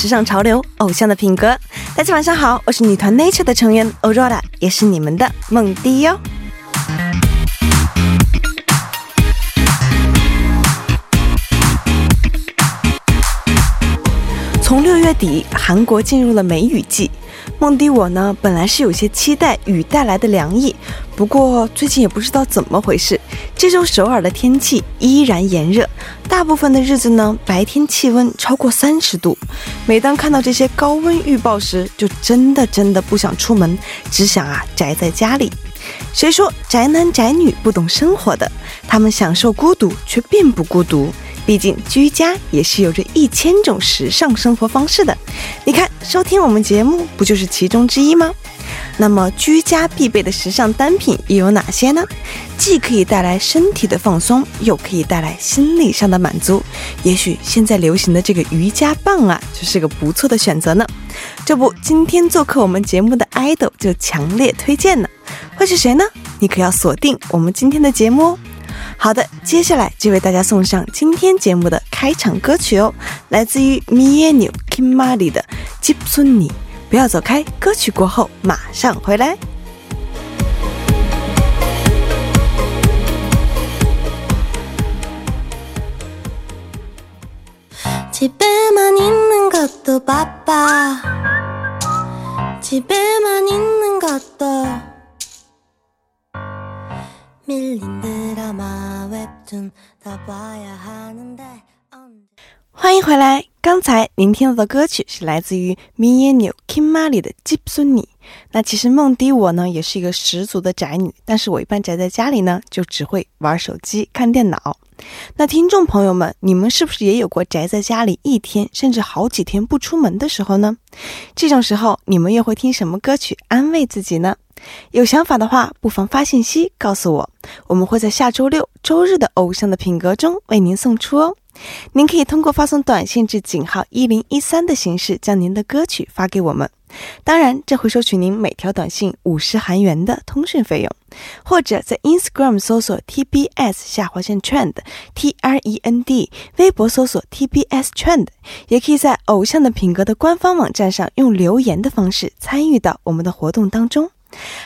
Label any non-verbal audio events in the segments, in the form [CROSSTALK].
时尚潮流，偶像的品格。大家晚上好，我是女团 Nature 的成员 Aurora，也是你们的梦迪哟。从六月底，韩国进入了梅雨季。梦迪我呢，本来是有些期待雨带来的凉意，不过最近也不知道怎么回事，这周首尔的天气依然炎热，大部分的日子呢，白天气温超过三十度。每当看到这些高温预报时，就真的真的不想出门，只想啊宅在家里。谁说宅男宅女不懂生活的？他们享受孤独，却并不孤独。毕竟居家也是有着一千种时尚生活方式的，你看收听我们节目不就是其中之一吗？那么居家必备的时尚单品又有哪些呢？既可以带来身体的放松，又可以带来心理上的满足。也许现在流行的这个瑜伽棒啊，就是个不错的选择呢。这不，今天做客我们节目的 idol 就强烈推荐了，会是谁呢？你可要锁定我们今天的节目哦。好的，接下来就为大家送上今天节目的开场歌曲哦，来自于 Mienio Kimari 的《吉村你》。不要走开，歌曲过后马上回来。집에만있는것도바빠집에만있는것도 欢迎回来。刚才您听到的歌曲是来自于 Mienio Kimari 的《吉孙你》。那其实梦迪我呢也是一个十足的宅女，但是我一般宅在家里呢，就只会玩手机、看电脑。那听众朋友们，你们是不是也有过宅在家里一天甚至好几天不出门的时候呢？这种时候，你们又会听什么歌曲安慰自己呢？有想法的话，不妨发信息告诉我，我们会在下周六、周日的偶像的品格中为您送出哦。您可以通过发送短信至井号一零一三的形式，将您的歌曲发给我们。当然，这会收取您每条短信五十韩元的通讯费用。或者在 Instagram 搜索 TBS 下划线 Trend T R E N D，微博搜索 TBS Trend，也可以在偶像的品格的官方网站上用留言的方式参与到我们的活动当中。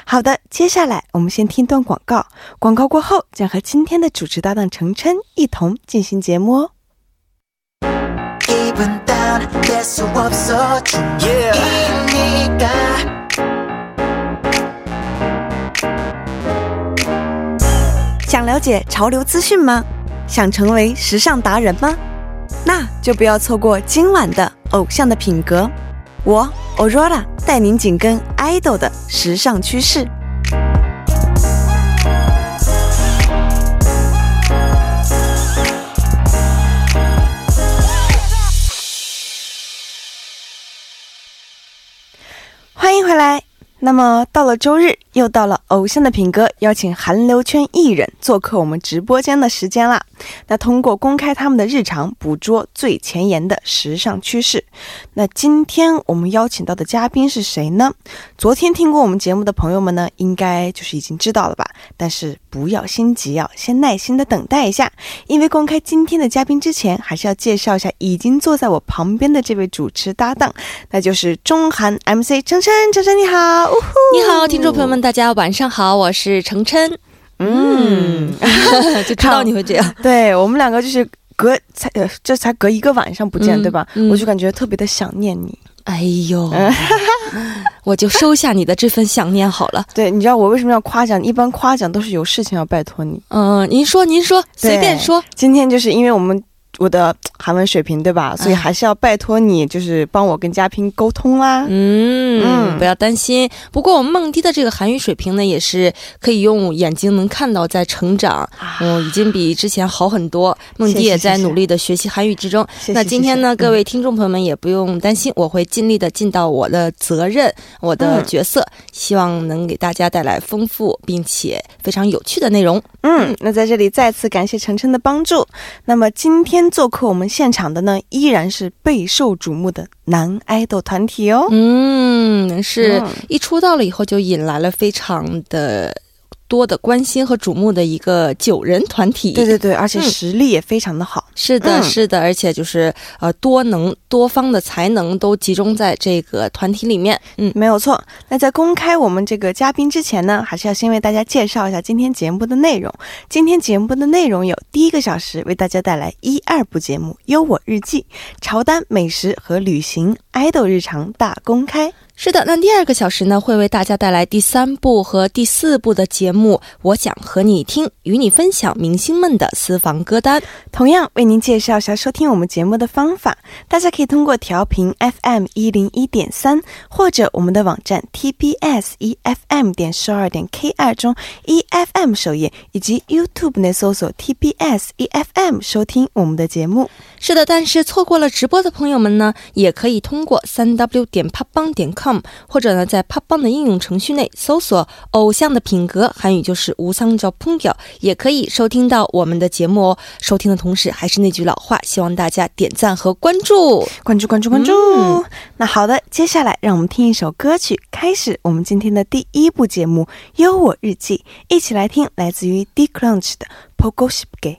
好的，接下来我们先听段广告，广告过后将和今天的主持搭档程琛一同进行节目哦。想了解潮流资讯吗？想成为时尚达人吗？那就不要错过今晚的偶像的品格。我 Aurora 带您紧跟 idol 的时尚趋势。欢迎回来。那么到了周日，又到了偶像的品格邀请韩流圈艺人做客我们直播间的时间啦。那通过公开他们的日常，捕捉最前沿的时尚趋势。那今天我们邀请到的嘉宾是谁呢？昨天听过我们节目的朋友们呢，应该就是已经知道了吧？但是不要心急啊，先耐心的等待一下，因为公开今天的嘉宾之前，还是要介绍一下已经坐在我旁边的这位主持搭档，那就是中韩 MC 程琛。程琛你好，你好，听众朋友们，大家晚上好，我是程琛。嗯，[LAUGHS] 就知道你会这样。对我们两个就是隔才呃，这才隔一个晚上不见，对吧？我就感觉特别的想念你。哎呦，[LAUGHS] 我就收下你的这份想念好了。对，你知道我为什么要夸奖？一般夸奖都是有事情要拜托你。嗯，您说，您说，随便说。今天就是因为我们。我的韩文水平对吧？所以还是要拜托你，就是帮我跟嘉宾沟通啦。嗯，不要担心。不过我们梦迪的这个韩语水平呢，也是可以用眼睛能看到在成长，嗯，已经比之前好很多。梦迪也在努力的学习韩语之中。那今天呢，各位听众朋友们也不用担心，我会尽力的尽到我的责任，我的角色，希望能给大家带来丰富并且非常有趣的内容。嗯，那在这里再次感谢晨晨的帮助。那么今天。做客我们现场的呢，依然是备受瞩目的男爱豆团体哦。嗯，是一出道了以后就引来了非常的。多的关心和瞩目的一个九人团体。对对对，而且实力也非常的好。是的，是的，而且就是呃，多能多方的才能都集中在这个团体里面。嗯，没有错。那在公开我们这个嘉宾之前呢，还是要先为大家介绍一下今天节目的内容。今天节目的内容有：第一个小时为大家带来一二部节目《优我日记》、潮单、美食和旅行、爱豆日常大公开。是的，那第二个小时呢，会为大家带来第三部和第四部的节目。我想和你听，与你分享明星们的私房歌单，同样为您介绍一下收听我们节目的方法。大家可以通过调频 FM 一零一点三，或者我们的网站 TBS EFM 点十二点 K 二中 EFM 首页，以及 YouTube 内搜索 TBS EFM 收听我们的节目。是的，但是错过了直播的朋友们呢，也可以通过三 W 点 popbang 点 com，或者呢，在 popbang 的应用程序内搜索“偶像的品格”，韩语就是“无桑叫烹调”，也可以收听到我们的节目哦。收听的同时，还是那句老话，希望大家点赞和关注，关注关注关注。那好的，接下来让我们听一首歌曲，开始我们今天的第一部节目《优我日记》，一起来听来自于 D Crunch 的《Pogoship Gay》。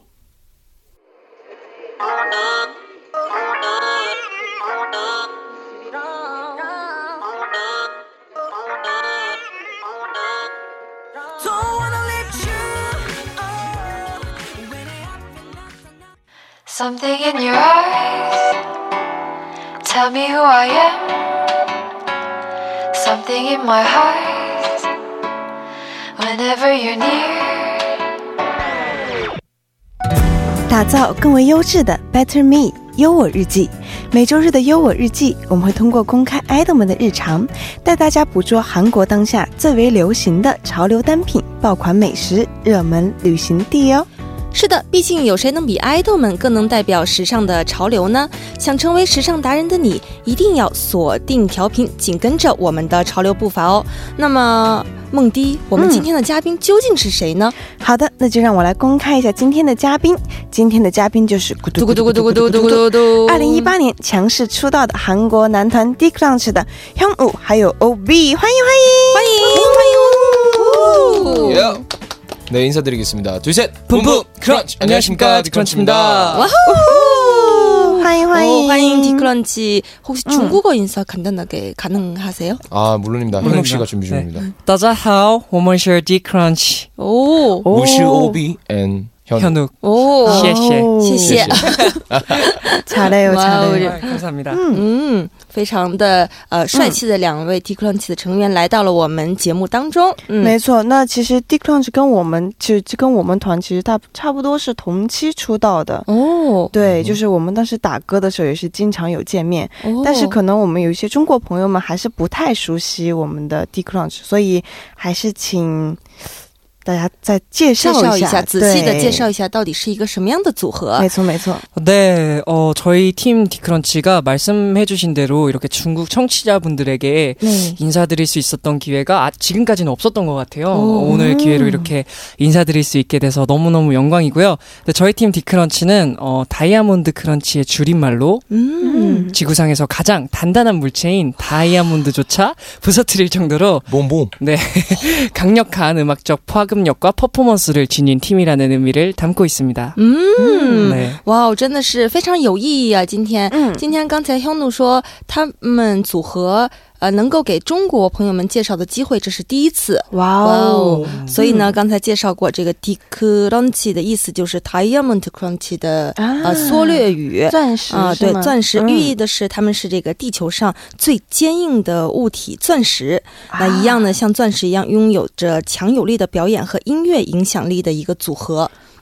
Something in your eyes tell me who I am. Something in my heart whenever you're near. 打造更为优质的 Better Me 优我日记，每周日的优我日记，我们会通过公开 idol 们的日常，带大家捕捉韩国当下最为流行的潮流单品、爆款美食、热门旅行地哦。是的，毕竟有谁能比爱豆们更能代表时尚的潮流呢？想成为时尚达人的你，一定要锁定调频，紧跟着我们的潮流步伐哦。那么，梦迪，我们今天的嘉宾究竟是谁呢？好的，那就让我来公开一下今天的嘉宾。今天的嘉宾就是咕嘟咕嘟咕嘟咕嘟咕嘟咕嘟，二零一八年强势出道的韩国男团 D Crunch 的 Hyun Woo，还有 OB，欢迎欢迎欢迎欢迎！ 네 인사드리겠습니다. 둘셋 붐붐 크런치 안녕하십니까 디크런치입니다. 와우 화잉 화잉. 어, 화잉 디크런치 혹시 응. 중국어 인사 간단하게 가능하세요? 아 물론입니다. 행복 씨가 준비 네. 중입니다. 다자하오, 오먼셔 디크런치. 오. 무시 오비 앤 현욱. 오. 시에시에. 시에 잘해요, 잘해요. 감사합니다. 음. 음. 非常的呃帅气的两位 Declan's 的成员来到了我们节目当中，嗯，没错。那其实 Declan's 跟我们其实就跟我们团其实他差不多是同期出道的哦，对，就是我们当时打歌的时候也是经常有见面，但是可能我们有一些中国朋友们还是不太熟悉我们的 Declan's，所以还是请。 大家再介绍介绍一下，下，仔细的对介绍一下到底是一个什么样的组合没。错没错， 네, 어, 저희 팀 디크런치가 말씀해주신 대로 이렇게 중국 청취자분들에게 네. 인사드릴 수 있었던 기회가 아, 지금까지는 없었던 것 같아요. 오. 오늘 기회로 이렇게 인사드릴 수 있게 돼서 너무너무 영광이고요. 근데 저희 팀 디크런치는 어, 다이아몬드 크런치의 줄임말로 嗯， 지구상에서 가장 단단한 물체인 다이아몬드조차 부서뜨릴 정도로 봄봄. 네 [LAUGHS] [LAUGHS] 강력한 음악적 파급 력과 퍼포먼스를 지닌 팀이라는 의미를 담고 있습니다. 嗯， 네. 哇哦，真的是非常有意义啊！今天，嗯今天刚才 Hyunu 说他们组合 呃能够给中国朋友们介绍的机会，这是第一次。哇哇哦哦，所以呢，刚才介绍过这个 d i c r u n c h 的意思就是 Diamond Crunch 的啊呃缩略语。钻石啊，对，钻石嗯寓意的是他们是这个地球上最坚硬的物体——钻石。啊那一样呢，像钻石一样拥有着强有力的表演和音乐影响力的一个组合。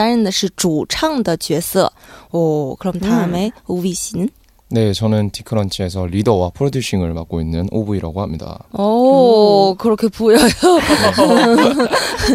担任的是主唱的角色。哦，그럼 다음에 우비 씨는? 네, 저는 디크런치에서 리더와 프로듀싱을 맡고 있는 OV라고 합니다. 오, 그렇게 보여요.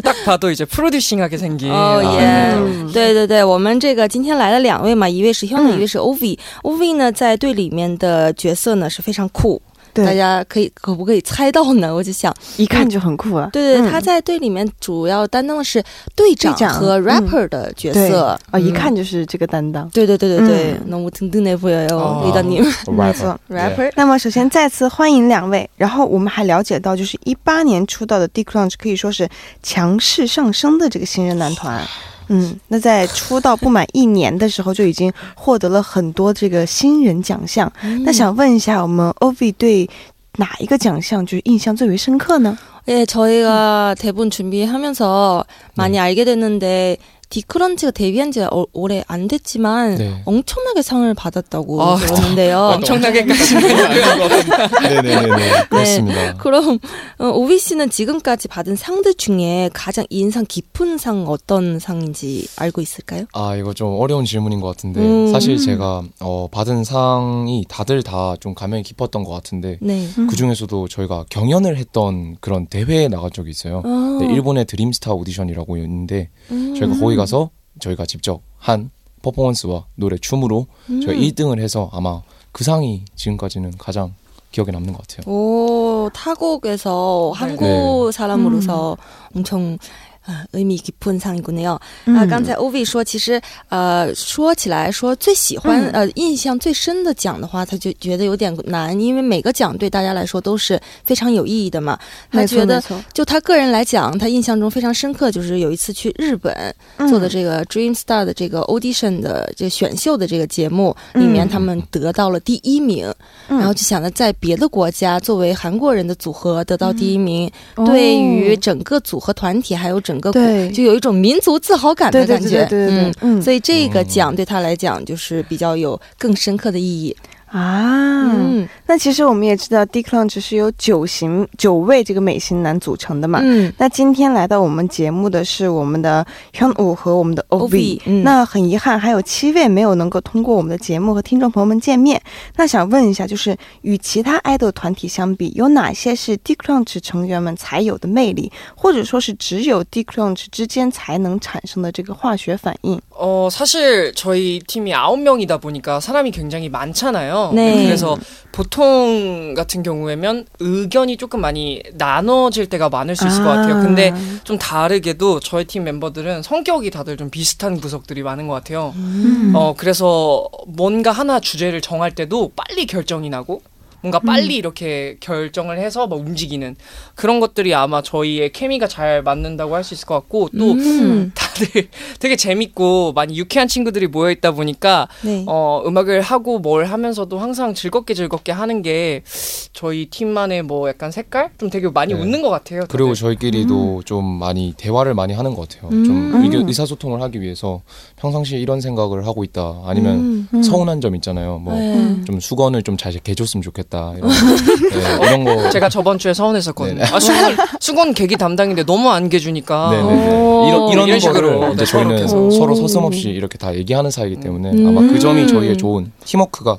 딱 봐도 이제 프로듀싱하게 생긴. 哦 아, 耶 음. 对对对，我们这个今天来了两位嘛，一位是 Hyun，、嗯一位是 OV。OV 呢，在队里面的角色呢是非常酷， 大，家可以可不可以猜到呢？[LAUGHS] 我就想，一看就很酷啊。对对，嗯他在队里面主要担当的是队长和嗯 rapper 的角色。啊，一嗯看就是这个担当。对对对对对嗯，那我听听那部也有哦遇到你们没错 rapper。那么，首先再次欢迎两位。然后我们还了解到，就是一八年出道的 D Crunch 可以说是强势上升的这个新人男团。嗯，那在出道不满一年的时候，就已经获得了很多这个新人奖项。那想问一下，我们 OV 对哪一个奖项就是印象最为深刻呢？ 예, 저희가 대본 준비하면서 많이 알게 됐는데 디크런치가 데뷔한 지 어- 오래 안 됐지만 네. 엄청나게 상을 받았다고 아, 들었는데요. 엄청나게까지. 네네네네. 그렇습니다. 그럼 어, 오비 씨는 지금까지 받은 상들 중에 가장 인상 깊은 상 어떤 상인지 알고 있을까요? 아, 이거 좀 어려운 질문인 것 같은데, 음. 사실 제가, 어, 받은 상이 다들 다 좀 감명이 깊었던 것 같은데, 네. 음. 그 중에서도 저희가 경연을 했던 그런 대회에 나간 적이 있어요. 어, 네, 일본의 드림스타 오디션이라고 있는데, 음. 저희가 거기 가서 저희가 직접 한 퍼포먼스와 노래, 춤으로 음. 저희가 1등을 해서 아마 그 상이 지금까지는 가장 기억에 남는 것 같아요. 오, 타국에서 네. 한국 사람으로서 엄청 呃의미 깊은 상이군요. 嗯啊，刚才 OV 说，其实呃，说起来说最喜欢、嗯呃印象最深的奖的话，他就觉得有点难，因为每个奖对大家来说都是非常有意义的嘛。他没错觉得没错就他个人来讲，他印象中非常深刻，就是有一次去日本做的这个 Dream Star 的这个 audition 的这个选秀的这个节目里面，嗯他们得到了第一名，嗯然后就想着在别的国家作为韩国人的组合得到第一名，哦对于整个组合团体还有整 个国对就有一种民族自豪感的对对感觉，对对对对嗯。嗯所以这个奖对他来讲就是比较有更深刻的意义。啊，嗯那其实我们也知道 D Crunch 是由九型九位这个美型男组成的嘛。嗯那今天来到我们节目的是我们的 Hyun Woo 和我们的 OV， ，OV，嗯，那很遗憾，还有七位没有能够通过我们的节目和听众朋友们见面。那想问一下，就是与其他爱豆团体相比，有哪些是 D Crunch 成员们才有的魅力，或者说是只有 D Crunch 之间才能产生的这个化学反应？ 어, 사실 저희 팀이 아홉 명이다 보니까 사람이 굉장히 많잖아요. 네. 그래서 보통 같은 경우에면 의견이 조금 많이 나눠질 때가 많을 수 있을 것 같아요. 근데 좀 다르게도 저희 팀 멤버들은 성격이 다들 좀 비슷한 구석들이 많은 것 같아요. 음. 어, 그래서 뭔가 하나 주제를 정할 때도 빨리 결정이 나고 뭔가 빨리 이렇게 결정을 해서 막 움직이는 그런 것들이 아마 저희의 케미가 잘 맞는다고 할 수 있을 것 같고 또 음. 다들 [LAUGHS] 되게 재밌고 많이 유쾌한 친구들이 모여 있다 보니까 네. 어 음악을 하고 뭘 하면서도 항상 즐겁게 즐겁게 하는 게 저희 팀만의 뭐 약간 색깔 좀 되게 많이 네. 웃는 것 같아요. 다들. 그리고 저희끼리도 좀 많이 대화를 많이 하는 것 같아요. 좀 음. 의견, 의사소통을 하기 위해서 평상시에 이런 생각을 하고 있다. 아니면 음. 서운한 점 있잖아요. 뭐 네. 좀 수건을 좀 잘 개줬으면 좋겠다. 이런, 네, [LAUGHS] 이런 거. 제가 저번 주에 서운했었거든요. 네네. 아 수건 수건 개기 담당인데 너무 안 개주니까. 네네네. 오. 이런, 이런 이런 거를 식으로 이제 네, 저희는 서로. 서슴없이 이렇게 다 얘기하는 사이이기 때문에 음. 아마 그 점이 저희의 좋은 팀워크가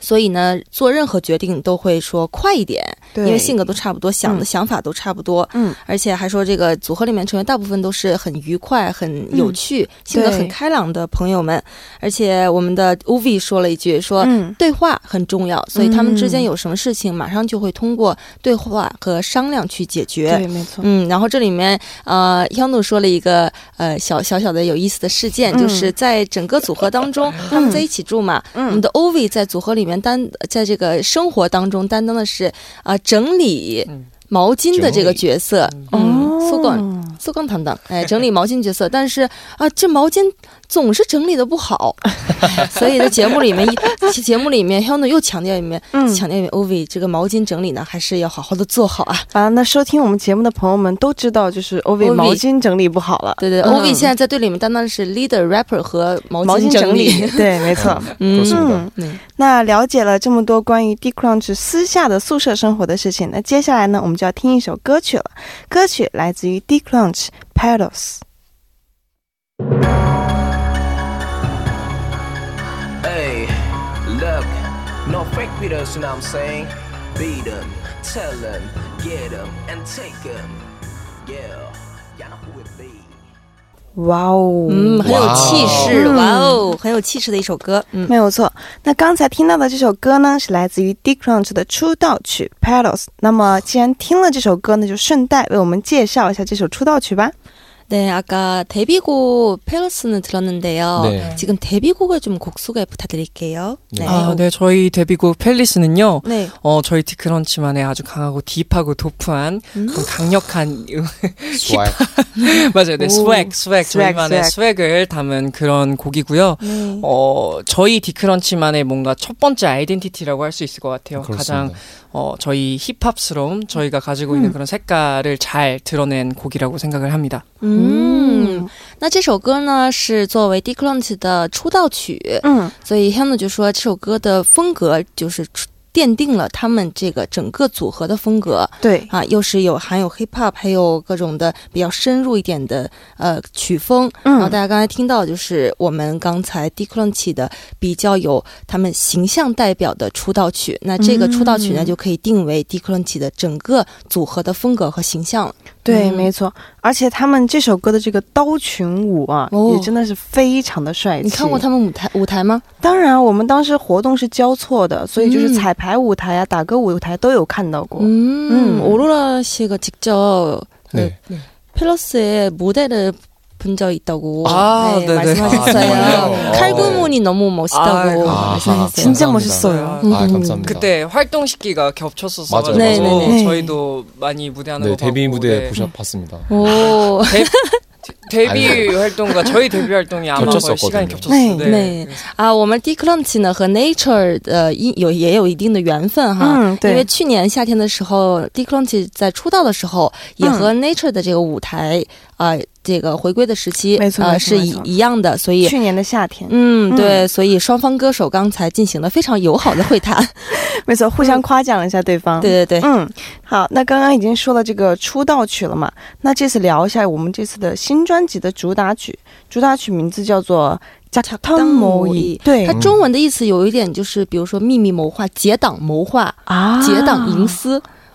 所以呢，做任何决定都会说快一点，因为性格都差不多，想的嗯想法都差不多。嗯，而且还说这个组合里面成员大部分都是很愉快、很有趣、性格很开朗的朋友们。而且我们的 UV 说了一句说。嗯对话很重要，所以他们之间嗯有什么事情，马上就会通过对话和商量去解决。对，没错，嗯，然后这里面呃，央努说了一个呃小小小的有意思的事件，嗯就是在整个组合当中，他们在一起住嘛，我们嗯，的 OV 在组合里面担在这个生活当中担当的是啊、整理嗯毛巾的这个角色，嗯，哦苏广苏刚堂的，哎，整理毛巾角色，但是啊，这毛巾总是整理的不好，[LAUGHS] 所以在节目里面，节目里面，HUNN 又强调一遍，强调一遍，OV 这个毛巾整理呢，还是要好好的做好啊！啊，那收听我们节目的朋友们都知道，就是 OV 毛巾整理不好了。对对，OV 现在在队里面担当的是 leader rapper 和毛巾整理。对，没错。嗯，[LAUGHS] 那了解了这么多关于 DECRUNCH 私下的宿舍生活的事情，那接下来呢，我们就要听一首歌曲了。歌曲来自于 DECRUNCH Paddles。Fake with us, you know what I'm saying? Beat them, tell them, get them, and take them. Yeah, y'all know who it be. 哇哦，嗯，很有气势，哇哇哦哦，很有气势的一首歌。嗯，没有错。那刚才听到的这首歌呢，是来自于 d i c r u n c h 的出道曲《Pedals》。那么既然听了这首歌呢，就顺带为我们介绍一下这首出道曲吧。 네, 아까 데뷔곡 페러스는 들었는데요. 네. 지금 데뷔곡을 좀 곡 소개 부탁드릴게요. 네. 아, 네, 저희 데뷔곡 펠리스는요. 네. 어, 저희 디크런치만의 아주 강하고 딥하고 도프한 음. 좀 강력한 좋아요. [LAUGHS] [LAUGHS] 맞아요. 네, 오. 스웩, 스웩 스웩, 저희만의 스웩. 스웩 을 담은 그런 곡이고요. 네. 어, 저희 디크런치만의 뭔가 첫 번째 아이덴티티라고 할 수 있을 것 같아요. 가장 그렇습니다. 어, 저희 힙합스러움, 저희가 가지고 있는 음. 그런 색깔을 잘 드러낸 곡이라고 생각을 합니다. 嗯，那这首歌呢是作为 D Crunch 的出道曲，嗯，所以 Hannah 就说这首歌的风格就是奠定了他们这个整个组合的风格。对，啊，又是有含有 hip hop，还有各种的比较深入一点的呃曲风。然后嗯大家刚才听到就是我们刚才 D Crunch 的比较有他们形象代表的出道曲，那这个出道曲呢、嗯。就可以定为 D Crunch 的整个组合的风格和形象。了。对，嗯没错。而且他们这首歌的这个刀群舞啊，哦也真的是非常的帅气。你看过他们舞台舞台吗？当然，我们当时活动是交错的，所以就是嗯彩排舞台啊、打歌舞台都有看到过。 음, 음. 오로라 씨가 직접 네. 펠러스의 무대를 본 적 있다고 아, 네, 네네. 말씀하셨어요. 아, 정말요? 칼군무늬 너무 멋있다고 아, 말씀하셨어요. 진짜 감사합니다. 멋있어요. 아, 음. 감사합니다. 그때 활동 시기가 겹쳤었어가지고 맞아요, 맞아요. 네네네. 저희도 많이 무대하는 네, 거 데뷔 봤고, 무대 네. 보셨 봤습니다. 오, 데, 데뷔 활동과 저희 데뷔 활동이 아마 거의 겹쳤었거든요. 시간이 겹쳤어요. 네. 네. 그래서 啊，我们 D Crunch 呢和 Nature 的一有也有一定的缘分哈，嗯，对，因为去年夏天的时候，D Crunch 在出道的时候，也和 Nature 的这个舞台啊、呃 这个回归的时期，没错，是一一样的，所以去年的夏天，嗯，对，所以双方歌手刚才进行了非常友好的会谈，[LAUGHS] 没错，互相夸奖了一下对方，对对对，嗯，好，那刚刚已经说了这个出道曲了嘛，那这次聊一下我们这次的新专辑的主打曲，主打曲名字叫做《加特当谋议》，对，它中文的意思有一点就是，比如说秘密谋划、结党谋划啊，结党营私。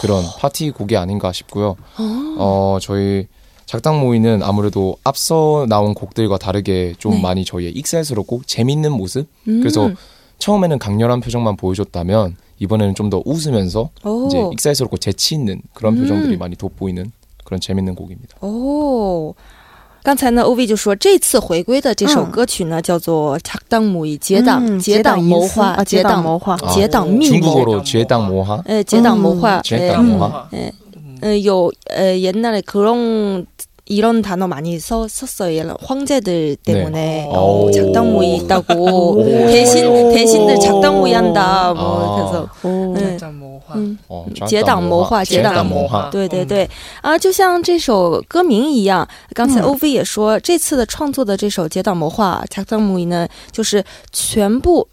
그런 파티 곡이 아닌가 싶고요. 어. 어, 저희 작당 모이는 아무래도 앞서 나온 곡들과 다르게 좀 네. 많이 저희의 익살스럽고 재밌는 모습? 음. 그래서 처음에는 강렬한 표정만 보여줬다면 이번에는 좀 더 웃으면서 오. 이제 익살스럽고 재치 있는 그런 음. 표정들이 많이 돋보이는 그런 재밌는 곡입니다. 哦，刚才呢，OV 就说这次回归的这首嗯歌曲呢，叫做《작당 모의》，结党、嗯结党谋划、啊，结党结党谋划。结党密谋， 중국어로 죄당 모하, 呃，结党谋划， 죄당 예, 모하. 예. 어, 요 에, 옛날에 그런 이런 단어 많이 써, 썼어요. 예를 황제들 때문에 네. 어, 오. 작당 모의 있다고 오. [LAUGHS] 대신 대신들 작당 모의 한다. 뭐 아. 그래서 哦， 네. 战魔幻 음. 哦，结党谋划结党谋划，对对对，啊，就像这首歌名一样，刚才嗯 OV 也说，这次的创作的这首《结党谋划》《작당 모의》呢，就是全部。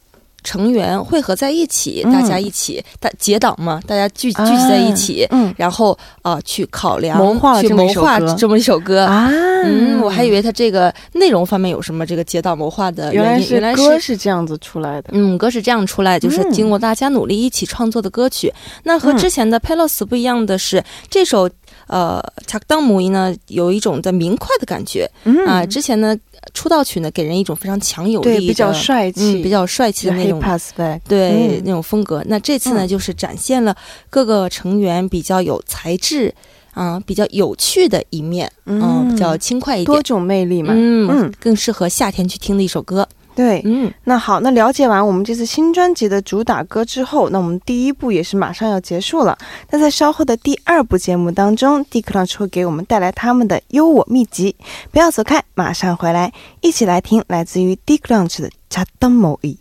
成员汇合在一起，嗯大家一起，大结党嘛，大家聚聚集在一起，嗯然后啊、呃去考量、谋划去谋划这么一首歌。啊，嗯，我还以为它这个内容方面有什么这个结党谋划的原来因，原来歌是。这样子出来的。嗯，歌是这样出来，就是嗯经过大家努力一起创作的歌曲。那和嗯之前的 Pelos 不一样的是，这首呃，恰当母音呢有一种的明快的感觉。嗯。啊、之前呢出道曲呢给人一种非常强有力的，比较帅气，嗯，比较帅气的那种 back，对、嗯。那种风格。那这次呢，嗯。就是展现了各个成员比较有才智，啊、比较有趣的一面，嗯、比较轻快一点，多种魅力嘛。嗯嗯。更适合夏天去听的一首歌。对，嗯，那好，那了解完我们这次新专辑的主打歌之后，那我们第一部也是马上要结束了。那在稍后的第二部节目当中 d i c l u n c h 会给我们带来他们的优我秘籍，不要走开，马上回来，一起来听来自于 d i c l u n c h 的《恰当某一》。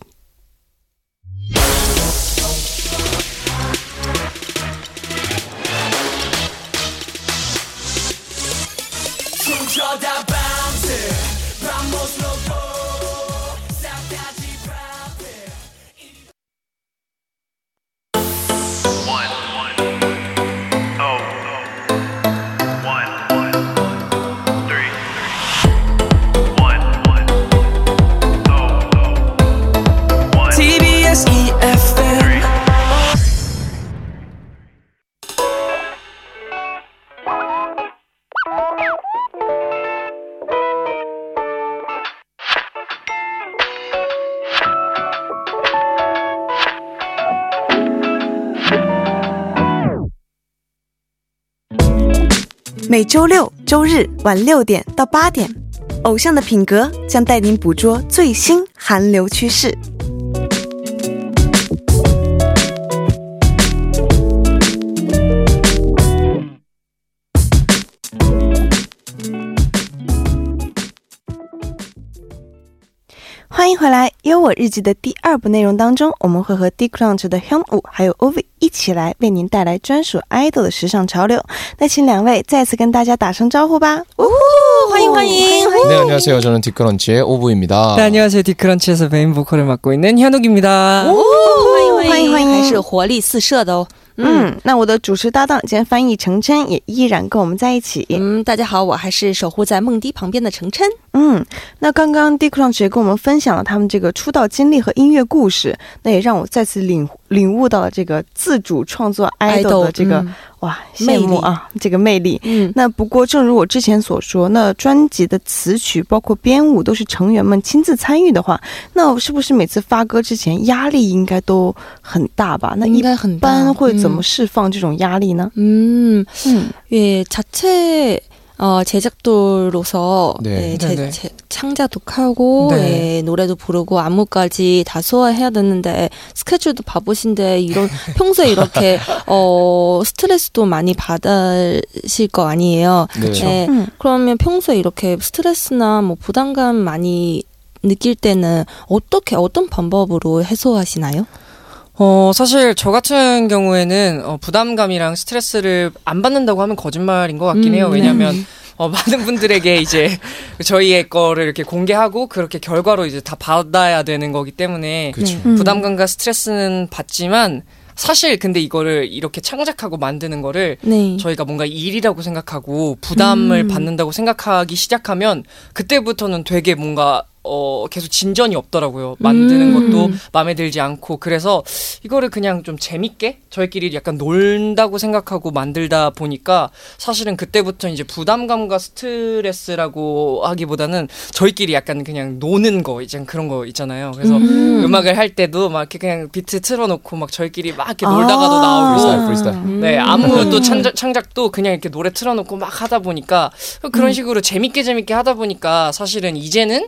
周六、周日晚六点到八点，偶像的品格将带您捕捉最新韩流趋势。欢迎回来，《优我日记》的第二部内容当中，我们会和 D Crunch 的 Hyun Woo 还有 Ovi 一起来为您带来专属 idol 的时尚潮流。那请两位再次跟大家打声招呼吧。欢迎欢迎， 네 안녕하세요. 저는 디크런치의 오브입니다. 네, 안녕하세요. 디크런치에서 메인 보컬을 맡고 있는 현욱입니다. 哦，欢迎欢迎欢迎还是活力四射的哦。 嗯，那我的主持搭档兼翻译程琛也依然跟我们在一起。嗯，大家好，我还是守护在梦迪旁边的程琛。嗯，那刚刚 D Crunch 也跟我们分享了他们这个出道经历和音乐故事，那也让我再次领领悟到了这个自主创作 idol 的这个、嗯哇羡慕啊，这个魅力。嗯，那不过，正如我之前所说，那专辑的词曲包括编舞都是成员们亲自参与的话，那是不是每次发歌之前压力应该都很大吧？那一应该很大般会怎么嗯释放这种压力呢？嗯，嗯 예, 자체 어, 제작돌로서 네. 예, 제. 제, 창작도 하고 네. 예, 노래도 부르고 안무까지 다 소화해야 되는데 스케줄도 바쁘신데 이런 [LAUGHS] 평소에 이렇게 어, 스트레스도 많이 받으실 거 아니에요. 네. 예, 음. 그러면 평소에 이렇게 스트레스나 뭐 부담감 많이 느낄 때는 어떻게 어떤 방법으로 해소하시나요? 어, 사실 저 같은 경우에는 어, 부담감이랑 스트레스를 안 받는다고 하면 거짓말인 것 같긴 해요. 음, 왜냐면 어, 많은 분들에게 이제 저희의 거를 이렇게 공개하고 그렇게 결과로 이제 다 받아야 되는 거기 때문에 그렇죠. 네. 음. 부담감과 스트레스는 받지만 사실 근데 이거를 이렇게 창작하고 만드는 거를 네. 저희가 뭔가 일이라고 생각하고 부담을 음. 받는다고 생각하기 시작하면 그때부터는 되게 뭔가 어 계속 진전이 없더라고요. 만드는 음. 것도 마음에 들지 않고 그래서 이거를 그냥 좀 재밌게 저희끼리 약간 놀다고 생각하고 만들다 보니까 사실은 그때부터 이제 부담감과 스트레스라고 하기보다는 저희끼리 약간 그냥 노는 거 이제 그런 거 있잖아요. 그래서 음. 음. 악을할 때도 막 이렇게 그냥 비트 틀어놓고 막 저희끼리 막 이렇게 놀다가도 나오고 프리스타일, 프리스타일. 음. 네, 안무도 창작, 창작도 그냥 이렇게 노래 틀어놓고 막 하다 보니까 그런 식으로 재밌게 재밌게 하다 보니까 사실은 이제는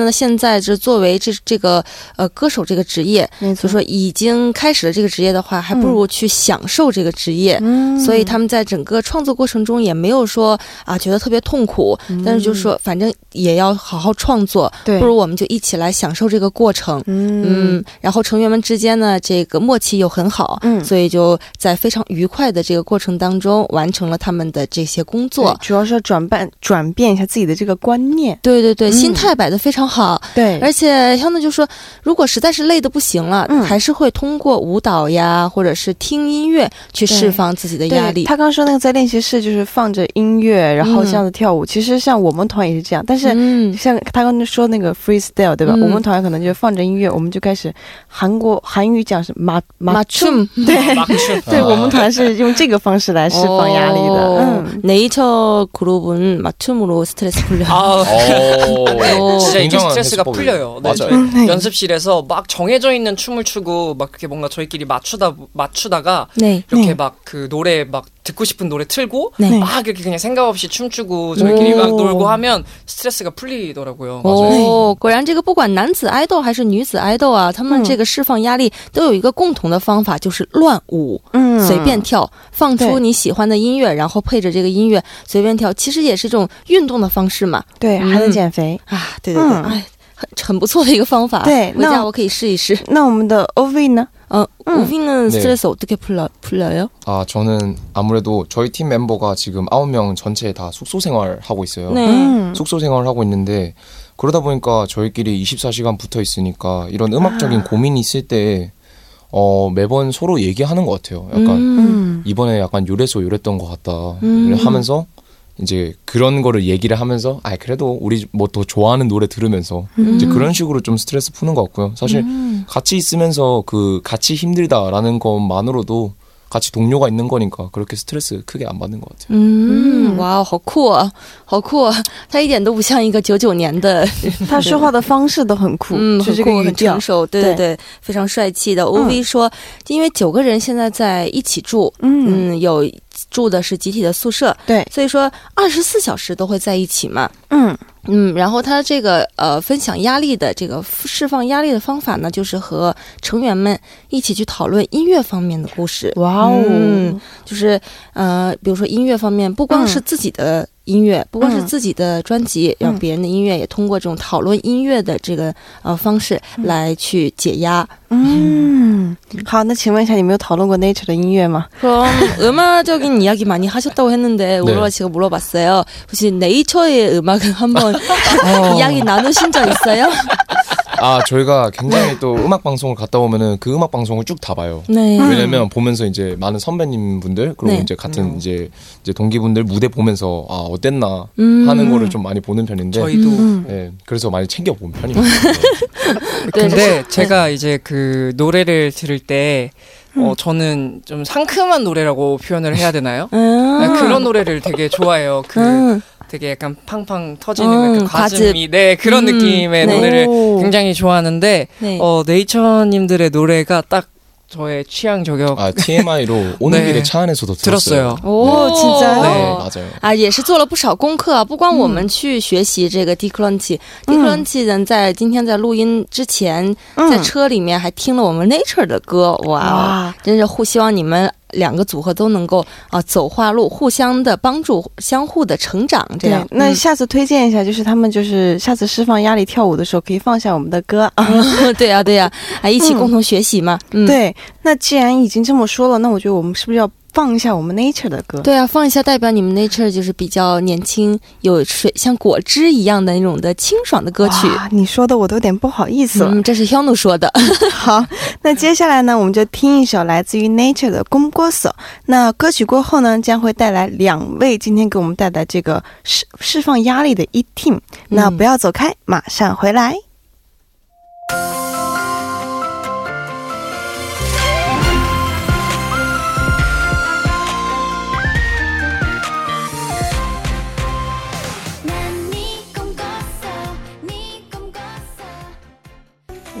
现在就作为这这个呃歌手这个职业，所以说已经开始了这个职业的话，还不如去享受这个职业。嗯所以他们在整个创作过程中也没有说啊觉得特别痛苦，但是就说反正也要好好创作，对不如我们就一起来享受这个过程。嗯嗯，然后成员们之间呢，这个默契又很好，嗯所以就在非常愉快的这个过程当中完成了他们的这些工作。主要是要转变转变一下自己的这个观念，对对对，嗯心态摆的非常好，对而且他们就说，如果实在是累得不行了，嗯还是会通过舞蹈呀，或者是听音乐去对释放自己的对压力。他刚说那个在练习室就是放着音乐，然后这样子跳舞。其实像我们团也是这样，但是嗯，像他刚才说那个 freestyle 对吧？嗯我们团可能就放着音乐，我们就开始韩国韩语讲是马马[LAUGHS] 춤[LAUGHS] 对막 춤. 对，我们团是用这个方式来释放压力的。哦嗯， 네이처 그룹은 맞춤으로 스트레스 풀려. 아, 오, 진짜 이게 굉장한 [LAUGHS] 스트레스가. 풀려요. 네, 맞아요. 저희 네. 연습실에서 막 정해져 있는 춤을 추고 막 그렇게 뭔가 저희끼리 맞추다 맞추다가 네. 이렇게 네. 막그 노래 막 듣고 싶은 노래 틀고 네. 막 이렇게 그냥 생각 없이 춤추고 저희끼리 오. 막 놀고 하면 스트레스가 풀리더라고요. 哦，果然这个不管男子爱豆还是女子爱豆啊，他们嗯这个释放压力都有一个共同的方法，就是乱舞。嗯随便跳，放出对你喜欢的音乐，然后配着这个音乐随便跳，其实也是一种运动的方式嘛。对，嗯还能减肥。啊，对对对，嗯哎，很很不错的一个方法。对回家那我可以试一试。那我们的 OV 呢？ 嗯， 음. 우빈은 네. 스트레스 어떻게 풀려 풀려요? 아 저는 아무래도 저희 팀 멤버가 지금 아홉 명 전체 다 숙소 생활 하고 있어요. 네. 음. 숙소 생활을 하고 있는데 그러다 보니까 저희끼리 24시간 붙어 있으니까 이런 음악적인 고민이 있을 때 어, 매번 서로 얘기하는 것 같아요. 약간 음. 이번에 약간 요래서 요랬던 것 같다 음. 하면서 이제 그런 거를 얘기를 하면서 아 그래도 우리 뭐 더 좋아하는 노래 들으면서 이제 그런 식으로 좀 스트레스 푸는 것 같고요. 사실 음. 같이 있으면서 그 같이 힘들다라는 것만으로도 같이 동료가 있는 거니까 그렇게 스트레스 크게 안 받는 것 같아요. 嗯，哇，好酷啊，好酷啊！他一点都不像一个九九年的，[LAUGHS] 他说话的方式都很酷，嗯，就很酷，很这个语调成。熟，对对对，非常帅气的。OV 说，因为九个人现在在一起住，嗯，嗯，有住的是集体的宿舍，对，所以说二十四小时都会在一起嘛。嗯 嗯，然后他这个呃分享压力的这个释放压力的方法呢，就是和成员们一起去讨论音乐方面的故事。哇哦，嗯就是呃，比如说音乐方面，不光是自己的音乐，不光是自己的专辑，让别人的音乐也通过这种讨论音乐的这个呃方式来去解压。嗯，好，那请问一下，你们有讨论过 Nature 的音乐吗？ 그럼 음악적인 이야기 많이 하셨다고 했는데 물어 제가 물어봤어요. 혹시 네이처의 음악은 한번 이야기 나누신 적 있어요? 아 저희가 굉장히 또 음악 방송을 갔다 오면은 그 음악 방송을 쭉 다 봐요. 네. 왜냐면 보면서 이제 많은 선배님 분들 그리고 네. 이제 같은 이제 이제 동기분들 무대 보면서 아 어땠나 음. 하는 거를 좀 많이 보는 편인데 저희도 음. 네, 그래서 많이 챙겨 본 편입니다. [LAUGHS] 네, 근데 제가 이제 그 노래를 들을 때 어, 저는 좀 상큼한 노래라고 표현을 해야 되나요? 음. 네, 그런 노래를 되게 좋아해요. 그 음. 되게 약간 팡팡 터지는 음, 그 가슴이 네 그런 음, 느낌의 네. 노래를 오. 굉장히 좋아하는데 네. 어 네이처님들의 노래가 딱 저의 취향 저격 아 TMI로 오는 네. 길에 차 안에서도 들었어요. 들었어요. 哦，진짜요 对 네 ，맞아요. 啊，也是做了不少功课啊！不光我们去学习这个 d c l u n c h d c l u n c h 呢，在今天在录音之前，在车里面还听了我们 Nature 的歌，哇哦，哇，真是互希望你们 两个组合都能够啊走化路，互相的帮助，相互的成长，这样。，那下次推荐一下，就是他们就是下次释放压力跳舞的时候，可以放下我们的歌啊。嗯 [LAUGHS] 对呀、对呀、啊，一起共同学习嘛。嗯，对，那既然已经这么说了，那我觉得我们是不是要放一下我们 Nature 的歌？对啊，放一下代表你们 Nature 就是比较年轻，有水像果汁一样的那种的清爽的歌曲。你说的我都有点不好意思了。嗯，这是 Hyunu 说的。[LAUGHS] 好，那接下来呢，我们就听一首来自于 Nature 的《公歌手》。那歌曲过后呢，将会带来两位今天给我们带来这个释释放压力的一 team。那不要走开，马上回来。난 꿈꿨어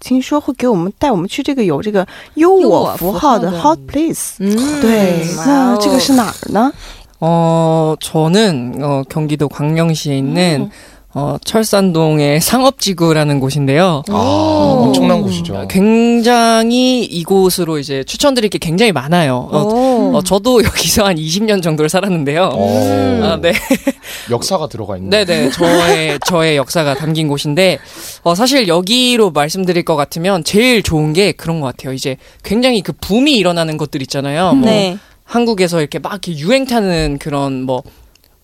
听说会给我们带我们去这个有这个优我符号的 hot place，嗯，对，那这个是哪儿呢？ 어, 저는 어, 경기도 광명시에 있는 어, 철산동의 상업지구라는 곳인데요. 아, 엄청난 곳이죠. 굉장히 이곳으로 이제 추천드릴 게 굉장히 많아요. 어, 오. 어, 저도 [LAUGHS] 여기서 한 20년 정도를 살았는데요. 어, 아, 네. [LAUGHS] 역사가 들어가 있네. 네네. 저의, 저의 역사가 담긴 곳인데, 어, 사실 여기로 말씀드릴 것 같으면 제일 좋은 게 그런 것 같아요. 이제 굉장히 그 붐이 일어나는 것들 있잖아요. 뭐 네. 한국에서 이렇게 막 이렇게 유행 타는 그런 뭐,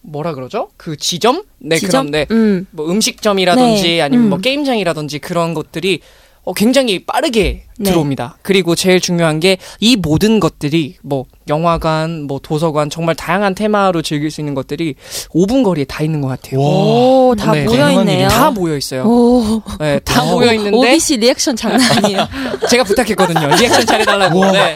뭐라 그러죠? 그 지점? 네, 지점? 그런, 네. 음. 뭐 음식점이라든지 네. 아니면 뭐 음. 게임장이라든지 그런 것들이 어, 굉장히 빠르게 네. 들어옵니다. 그리고 제일 중요한 게 이 모든 것들이 뭐 영화관, 뭐 도서관 정말 다양한 테마로 즐길 수 있는 것들이 5분 거리에 다 있는 것 같아요. 오, 다 네. 모여 있네요. 다 모여 있어요. 오, 네, 다 모여 있는데 오비 씨 리액션 장난 아니에요. [LAUGHS] 제가 부탁했거든요. 리액션 잘해달라고. 네.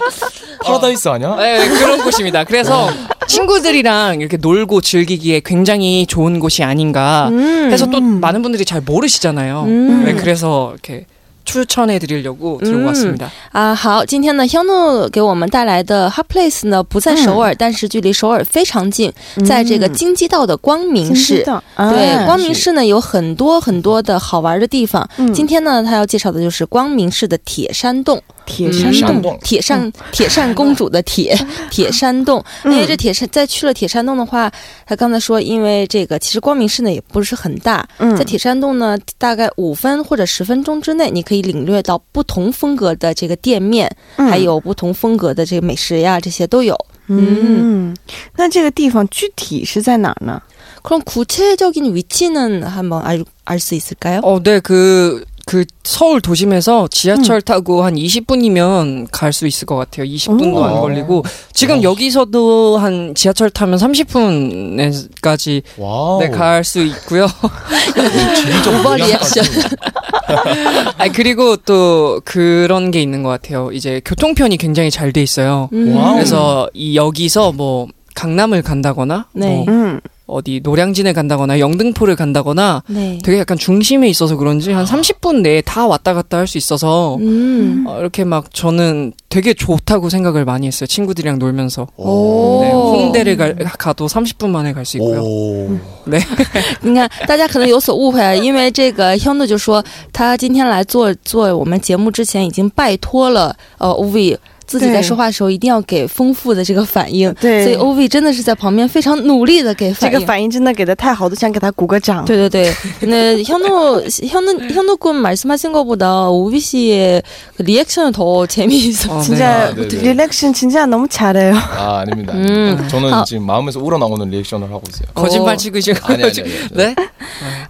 파라다이스 아니야? 네, 그런 곳입니다. 그래서 친구들이랑 이렇게 놀고 즐기기에 굉장히 좋은 곳이 아닌가 음. 해서 또 많은 분들이 잘 모르시잖아요. 음. 네, 그래서 이렇게 추천해 드리려고 들고 음. 왔습니다. 啊，好，今天呢，香诺给我们带来的 Hot Place 呢，不在首尔，但是距离首尔非常近，在这个京畿道的光明市。对，光明市呢有很多很多的好玩的地方。嗯今天呢，他要介绍的就是光明市的铁山洞。 铁山洞洞，铁扇铁扇公主的铁[LAUGHS] 铁山洞，因为这铁山在去了铁山洞的话，他刚才说，因为这个其实光明市呢也不是很大，嗯在铁山洞呢大概五分或者十分钟之内，你可以领略到不同风格的这个店面，嗯还有不同风格的这个美食呀，这些都有。嗯，那这个地方具体是在哪儿呢？ 그럼 구체적인 위치는 한번 알 알 수 있을까요? 어, 네, 그, 그 서울 도심에서 지하철 타고 한 20분이면 갈 수 있을 것 같아요. 20분도 오. 안 걸리고 지금 오. 여기서도 한 지하철 타면 30분까지 와우. 네, 갈 수 있고요. 오버 모양까지. 아 그리고 또 그런 게 있는 것 같아요. 이제 교통편이 굉장히 잘 돼 있어요. 음. 와우. 그래서 이 여기서 뭐 강남을 간다거나 네. 뭐嗯， 어디 노량진에 간다거나 영등포를 간다거나 네. 되게 약간 중심에 있어서 그런지 한 30분 내에 다 왔다 갔다 할 수 있어서 음. 어, 이렇게 막 저는 되게 좋다고 생각을 많이 했어요. 친구들이랑 놀면서. 오. 네, 홍대를 가, 가도 30분 만에 갈 수 있고요. 오. [LAUGHS] 你看，大家可能有所误会啊，因为这个 Hyun 就说他今天来做做我们节目之前，已经拜托了呃 OV 自己在对说话的时候一定要给丰富的这个反应，对所以 OV 真的是在旁边非常努力的给这反应。个反应真的给的太好，都想给他鼓个掌。对对对，근데 현우 현우 현우군 말씀하신 것보다 오비 씨의 그 리액션이 더 재미있어. 어, 진짜 네. 아, 네네. 리렉션 진짜 너무 잘해요. 아, 아닙니다. 음. 아닙니다. 저는 아. 지금 마음에서 우러나오는 리액션을 하고 있어요. 거짓말 어. 치고 지금 아니, 아니, 아니, 아니. 네?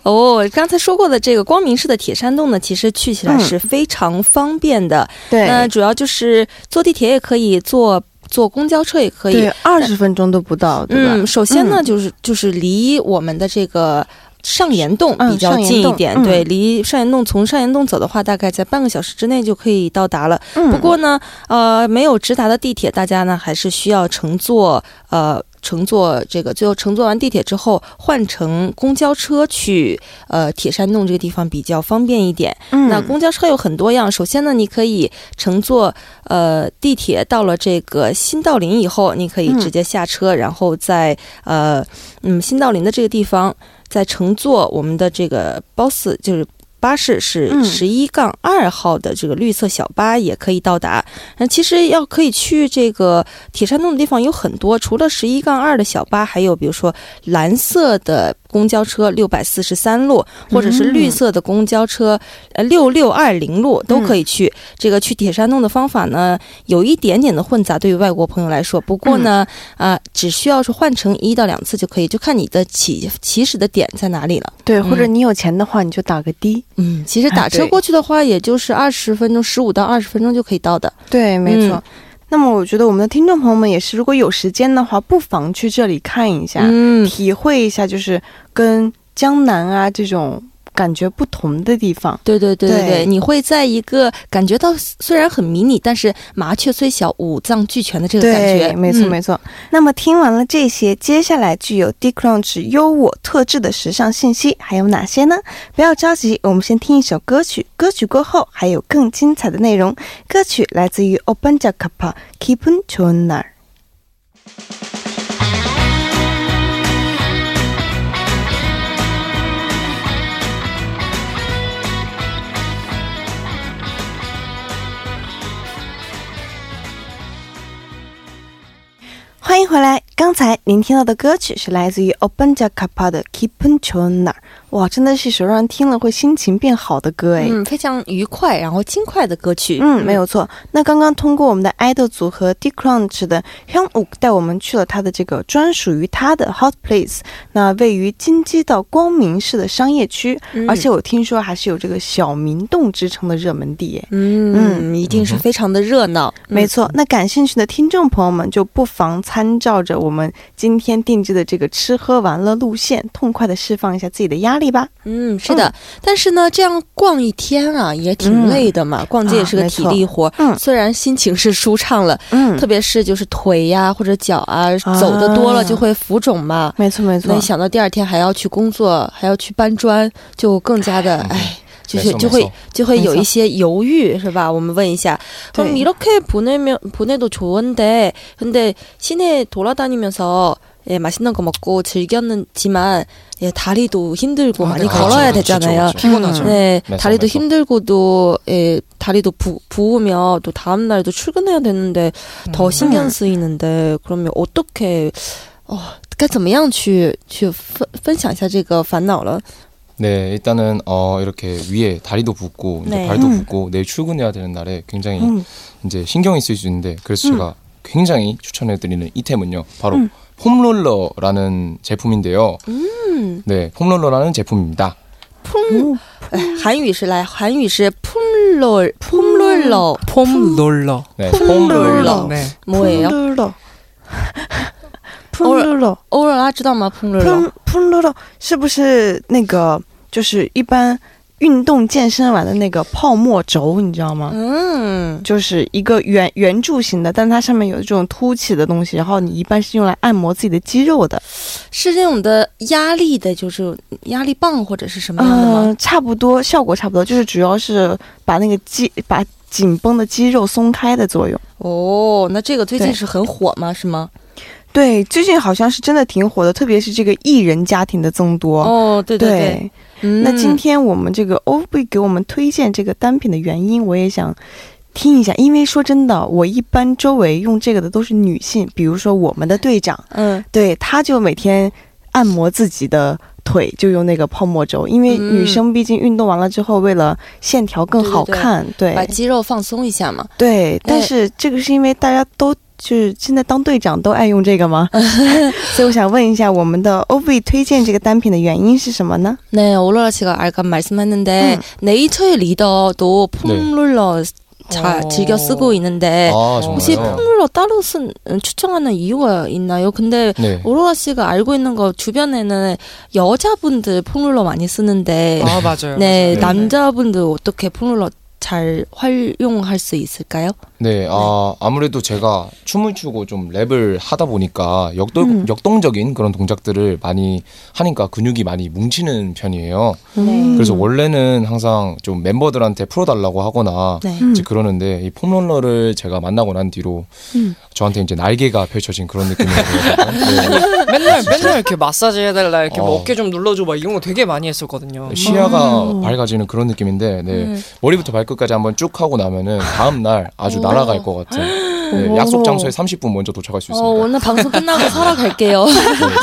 哦，刚才说过的这个光明市的铁山洞呢，其实去起来是非常方便的。对那主要就是坐地铁也可以，坐坐公交车也可以对。，二十分钟都不到，对吧？嗯，首先呢，嗯就是就是离我们的这个。上岩洞嗯比较近一点，嗯对，离上岩洞从上岩洞走的话，大概在半个小时之内就可以到达了。嗯不过呢，呃，没有直达的地铁，大家呢还是需要乘坐呃乘坐这个，最后乘坐完地铁之后换乘公交车去呃铁山洞这个地方比较方便一点。嗯那公交车有很多样，首先呢，你可以乘坐呃地铁到了这个新道林以后，你可以直接下车，然后在呃嗯新道林的这个地方再乘坐我们的这个 boss 就是。巴士是嗯十一杠二号的这个绿色小巴也可以到达。那其实要可以去这个铁山洞的地方有很多，除了十一杠二的小巴，还有比如说蓝色的公交车六百四十三路，或者是绿色的公交车呃六六二零路都可以去。这个去铁山洞的方法呢，有一点点的混杂，对于外国朋友来说。不过呢，啊、只需要是换乘一到两次就可以，就看你的起起始的点在哪里了。对，或者你有钱的话，你就打个的。嗯，其实打车过去的话，也就是二十分钟，十五到二十分钟就可以到的。对，没错。那么我觉得我们的听众朋友们也是，如果有时间的话，不妨去这里看一下，嗯，体会一下，就是跟江南啊这种感觉不同的地方。对对对对对对，你会在一个感觉到虽然很迷你，但是麻雀虽小五脏俱全的这个感觉，没错嗯没错。那么听完了这些，接下来具有 d c r u n c h 优我特质的时尚信息还有哪些呢？不要着急，我们先听一首歌曲，歌曲过后还有更精彩的内容。歌曲来自于 Open Jackpa Keepun 欢迎回来，刚才您听到的歌曲是来自于 OpenJakarta 的 Keepen Chona。哇，真的是一首让人听了会心情变好的歌哎。嗯，非常愉快，然后轻快的歌曲。嗯，没有错。那刚刚通过我们的 idol 组合 D Crunch 的 Hyung Wook 带我们去了他的这个专属于他的 Hot Place，那位于京畿道光明市的商业区，嗯而且我听说还是有这个小明洞之称的热门地哎。嗯，一定是非常的热闹。没错，那感兴趣的听众朋友们就不妨参照着我们今天定制的这个吃喝玩乐路线，痛快的释放一下自己的压力吧。嗯，是的，但是呢，这样逛一天啊，也挺累的嘛。逛街也是个体力活，嗯虽然心情是舒畅了，嗯特，别是就是腿呀或者脚啊，走的多了就会浮肿嘛。没错没错那一。想到第二天还要去工作，还要去搬砖，就更加的哎。就是就会没错没错就会有没错一些犹豫，是吧？我们问一下， 네. 그럼이렇게보내면보내도좋은데근데시내돌아다니면서 예맛있는거먹고즐겼는지만예다리도힘들고 아, 많이 네, 걸어야 그렇죠, 되잖아요 그렇죠, 피곤하죠. 네, 매서, 다리도 매서. 힘들고도 예, 다리도 부, 부으면 또 다음 날도 출근해야 되는데 더 신경 쓰이는데 그러면 어떻게 어, 该怎么样去去分分享一下这个烦恼了？ 네, 일단은 어 이렇게 위에 다리도 붓고 이제 네. 발도 음. 붓고 내일 출근해야 되는 날에 굉장히 음. 이제 신경이 쓰일 수 있는데 그래서 제가 굉장히 추천해드리는 이템은요 바로 음. 폼롤러라는 제품인데요. 음, 네, 폼롤러라는 제품입니다. 품, 韩语是来韩语是 폼롤 폼롤러 폼 롤러. 네, 폼롤러. 네. 뭐예요? 룰러. [LAUGHS] 룰러. 偶尔啊，知道吗？폼롤러 喷喷噜噜是不是那个就是一般 运动健身完的那个泡沫轴，你知道吗？嗯，就是一个圆圆柱形的，但它上面有这种凸起的东西，然后你一般是用来按摩自己的肌肉的。是这种的压力的，就是压力棒或者是什么样的吗？嗯，差不多，效果差不多，就是主要是把那个肌把紧绷的肌肉松开的作用。哦，那这个最近是很火吗？是吗？对，最近好像是真的挺火的，特别是这个艺人家庭的增多。哦，对对对，嗯那今天我们这个欧贝给我们推荐这个单品的原因，我也想听一下。因为说真的，我一般周围用这个的都是女性，比如说我们的队长，嗯对，他就每天按摩自己的腿，就用那个泡沫轴。因为嗯女生毕竟运动完了之后，为了线条更好看，对把肌肉放松一下嘛。对。但是这个是因为大家都。就是现在当队长都爱用这个吗？所以我想问一下，我们的 O [LAUGHS] [LAUGHS] V 推荐这个单品的原因是什么呢？ 네, 오로라 씨가 아까 말씀했는데 음. 네이처의 리더도 폼롤러 잘 어. 즐겨 쓰고 있는데 아 혹시 정말요? 폼롤러 따로 쓴 추천하는 이유가 있나요? 근데 네. 오로라 씨가 알고 있는 거 주변에는 여자분들 폼롤러 많이 쓰는데 아 맞아요. 네, 네. 남자분들 어떻게 폼롤러 잘 활용할 수 있을까요? 네, 아, 아무래도 제가 춤을 추고 좀 랩을 하다 보니까 역도, 음. 역동적인 그런 동작들을 많이 하니까 근육이 많이 뭉치는 편이에요. 네. 그래서 원래는 항상 좀 멤버들한테 풀어달라고 하거나 네. 음. 이제 그러는데 이 폼롤러를 제가 만나고 난 뒤로 음. 저한테 이제 날개가 펼쳐진 그런 느낌이 들어요. [LAUGHS] 맨날 맨날 이렇게 마사지 해달라 이렇게 뭐 어. 어깨 좀 눌러줘 막 이런 거 되게 많이 했었거든요. 시야가 음. 밝아지는 그런 느낌인데 네. 음. 머리부터 발끝까지 한번 쭉 하고 나면은 다음 날 아주 오. 날아갈 것 같은 [LAUGHS] 네, 오. 약속 장소에 30분 먼저 도착할 수 어, 있습니다. 오늘 방송 끝나고 [LAUGHS] 사러 갈게요. 네,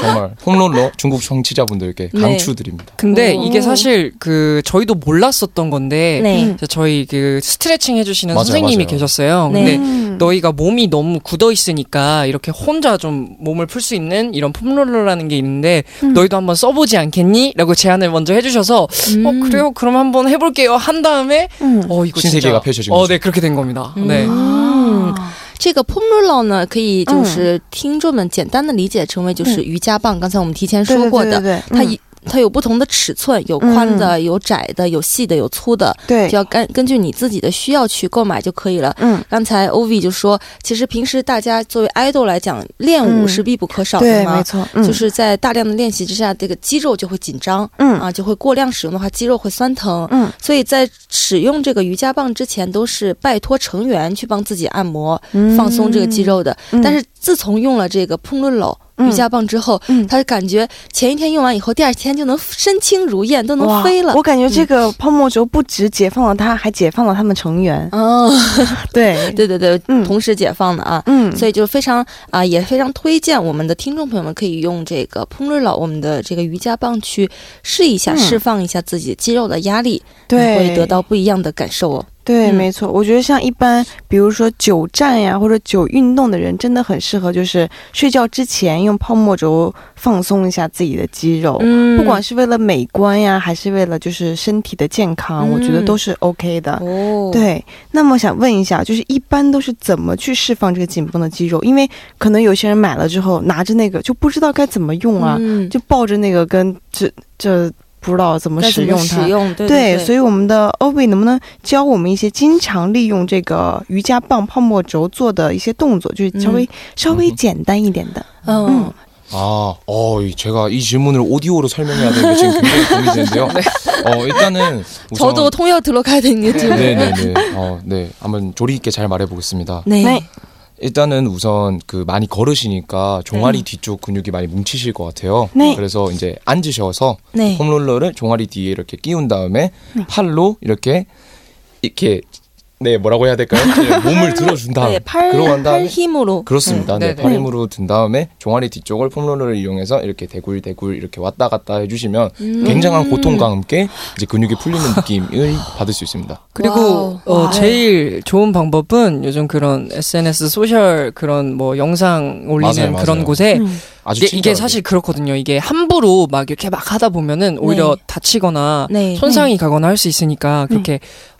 정말 폼롤러 중국 청취자분들께 네. 강추드립니다. 근데 오. 이게 사실 그 저희도 몰랐었던 건데 네. 음. 저희 그 스트레칭 해주시는 맞아요, 선생님이 맞아요. 계셨어요. 네. 근데 음. 너희가 몸이 너무 굳어 있으니까 이렇게 혼자 좀 몸을 풀 수 있는 이런 폼롤러라는 게 있는데 음. 너희도 한번 써보지 않겠니? 라고 제안을 먼저 해주셔서 음. 어 그래요? 그럼 한번 해볼게요. 한 다음에 음. 어 이거 신세계가 펼쳐진 어, 거죠. 네 그렇게 된 겁니다. 네. 음. 这个 p o m r o 呢，可以就是听众们简单的理解成为就是瑜伽棒。刚才我们提前说过的，它它有不同的尺寸，有宽的，有窄的，有细的，有粗的，对。就要根根据你自己的需要去购买就可以了。嗯，刚才 Ovi 就说，其实平时大家作为 idol 来讲，练舞嗯。是必不可少的对，嘛。没错，嗯。就是在大量的练习之下，这个肌肉就会紧张，嗯。啊，就会过量使用的话，肌肉会酸疼，嗯，所以在使用这个瑜伽棒之前，都是拜托成员去帮自己按摩、放松这个肌肉的。嗯。但是自从用了这个 p o n l o 嗯瑜伽棒之后，嗯。他感觉前一天用完以后，第二天就能身轻如燕，都能飞了。我感觉这个泡沫轴不止解放了他，还解放了他们成员。哦，[LAUGHS] [LAUGHS] 对，对对对，嗯。同时解放的啊。嗯，所以就非常啊、也非常推荐我们的听众朋友们可以用这个 p o n l o 我们的这个瑜伽棒去试一下，嗯。释放一下自己肌肉的压力，会得到不一样的感受哦。对，嗯没错。我觉得像一般，比如说久站呀或者久运动的人，真的很适合，就是睡觉之前用泡沫轴放松一下自己的肌肉。嗯不管是为了美观呀，还是为了就是身体的健康，嗯我觉得都是 OK 的。哦，对，那么想问一下，就是一般都是怎么去释放这个紧绷的肌肉？因为可能有些人买了之后拿着那个就不知道该怎么用啊，嗯，就抱着那个跟这这不知道怎么该怎么使用它。使用，对对，对所以我们的 Ovi 能不能教我们一些经常利用这个瑜伽棒泡沫轴做的一些动作，就是稍微、稍微简单一点的？嗯 아, 어, 이- 제가 이 질문을 오디오로 설명해야 되는 게 지금 굉장히 고민이 되는데요. [LAUGHS] 어, 일단은 우선 저도 통역 들어가야 되는 게 지금. 네네네. 어, 네. 한번 조리 있게 잘 말해보겠습니다. 네. 네. 일단은 우선 그 많이 걸으시니까 종아리 뒤쪽 근육이 많이 뭉치실 것 같아요. 네. 그래서 이제 앉으셔서 네. 홈롤러를 종아리 뒤에 이렇게 끼운 다음에 팔로 이렇게 이렇게 네 뭐라고 해야 될까요? 네, 몸을 들어준 다음 네, 팔, 그러고 난 다음에 팔 힘으로. 그렇습니다. 음, 네, 네네. 팔 힘으로 든 다음에 종아리 뒤쪽을 폼롤러를 이용해서 이렇게 대굴 대굴 이렇게 왔다 갔다 해주시면 음. 굉장한 고통과 함께 이제 근육이 풀리는 느낌을 받을 수 있습니다. 그리고. 어, 와. 제일 좋은 방법은 요즘 그런 SNS 소셜 그런 뭐 영상 올리는 맞아요, 그런 맞아요. 곳에 음. 이게, 이게. 사실 그렇거든요. 이게 함부로 막 이렇게 막 하다 보면은 오히려 네. 다치거나 네. 손상이 가거나 할 수 있으니까 그렇게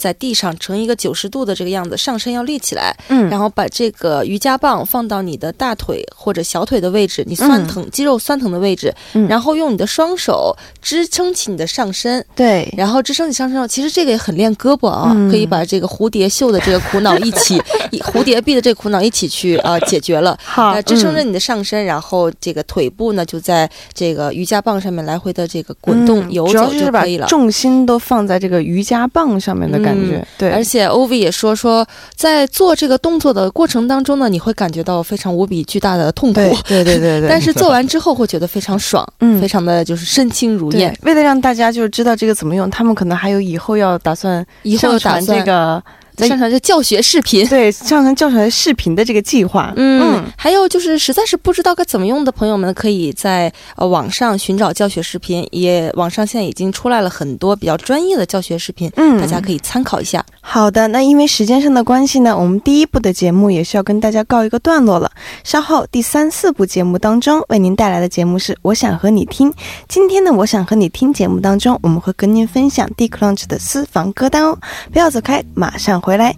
在地上，成一个九十度的这个样子，上身要立起来，嗯。然后把这个瑜伽棒放到你的大腿或者小腿的位置，你酸疼、肌肉酸疼的位置，嗯。然后用你的双手支撑起你的上身，对，然后支撑起上身。其实这个也很练胳膊啊，嗯。可以把这个蝴蝶袖的这个苦恼一起，一 [LAUGHS] 蝴蝶臂的这个苦恼一起去啊、呃解决了。[LAUGHS] 好呃，支撑着嗯你的上身，然后这个腿部呢就在这个瑜伽棒上面来回的这个滚动、嗯游走就可以了。重心都放在这个瑜伽棒上面的感觉。嗯对，而且 Ovi 也说说，在做这个动作的过程当中呢，你会感觉到非常无比巨大的痛苦，[LAUGHS] 对对对对对，但是做完之后会觉得非常爽，嗯非常的就是身轻如燕。，为了让大家就是知道这个怎么用，他们可能还有以后要打算以后打算这个在上传这教学视频。对上传教学视频的这个计划。嗯，还有就是实在是不知道该怎么用的朋友们，可以在呃网上寻找教学视频，也网上现在已经出来了很多比较专业的教学视频，嗯大家可以参考一下。好的，那因为时间上的关系呢，我们第一部的节目也需要跟大家告一个段落了。稍后第三、四部节目当中为您带来的节目是《我想和你听》。今天呢，《我想和你听》节目当中，我们会跟您分享 d c l u n c h 的私房歌单哦。不要走开，马上回来。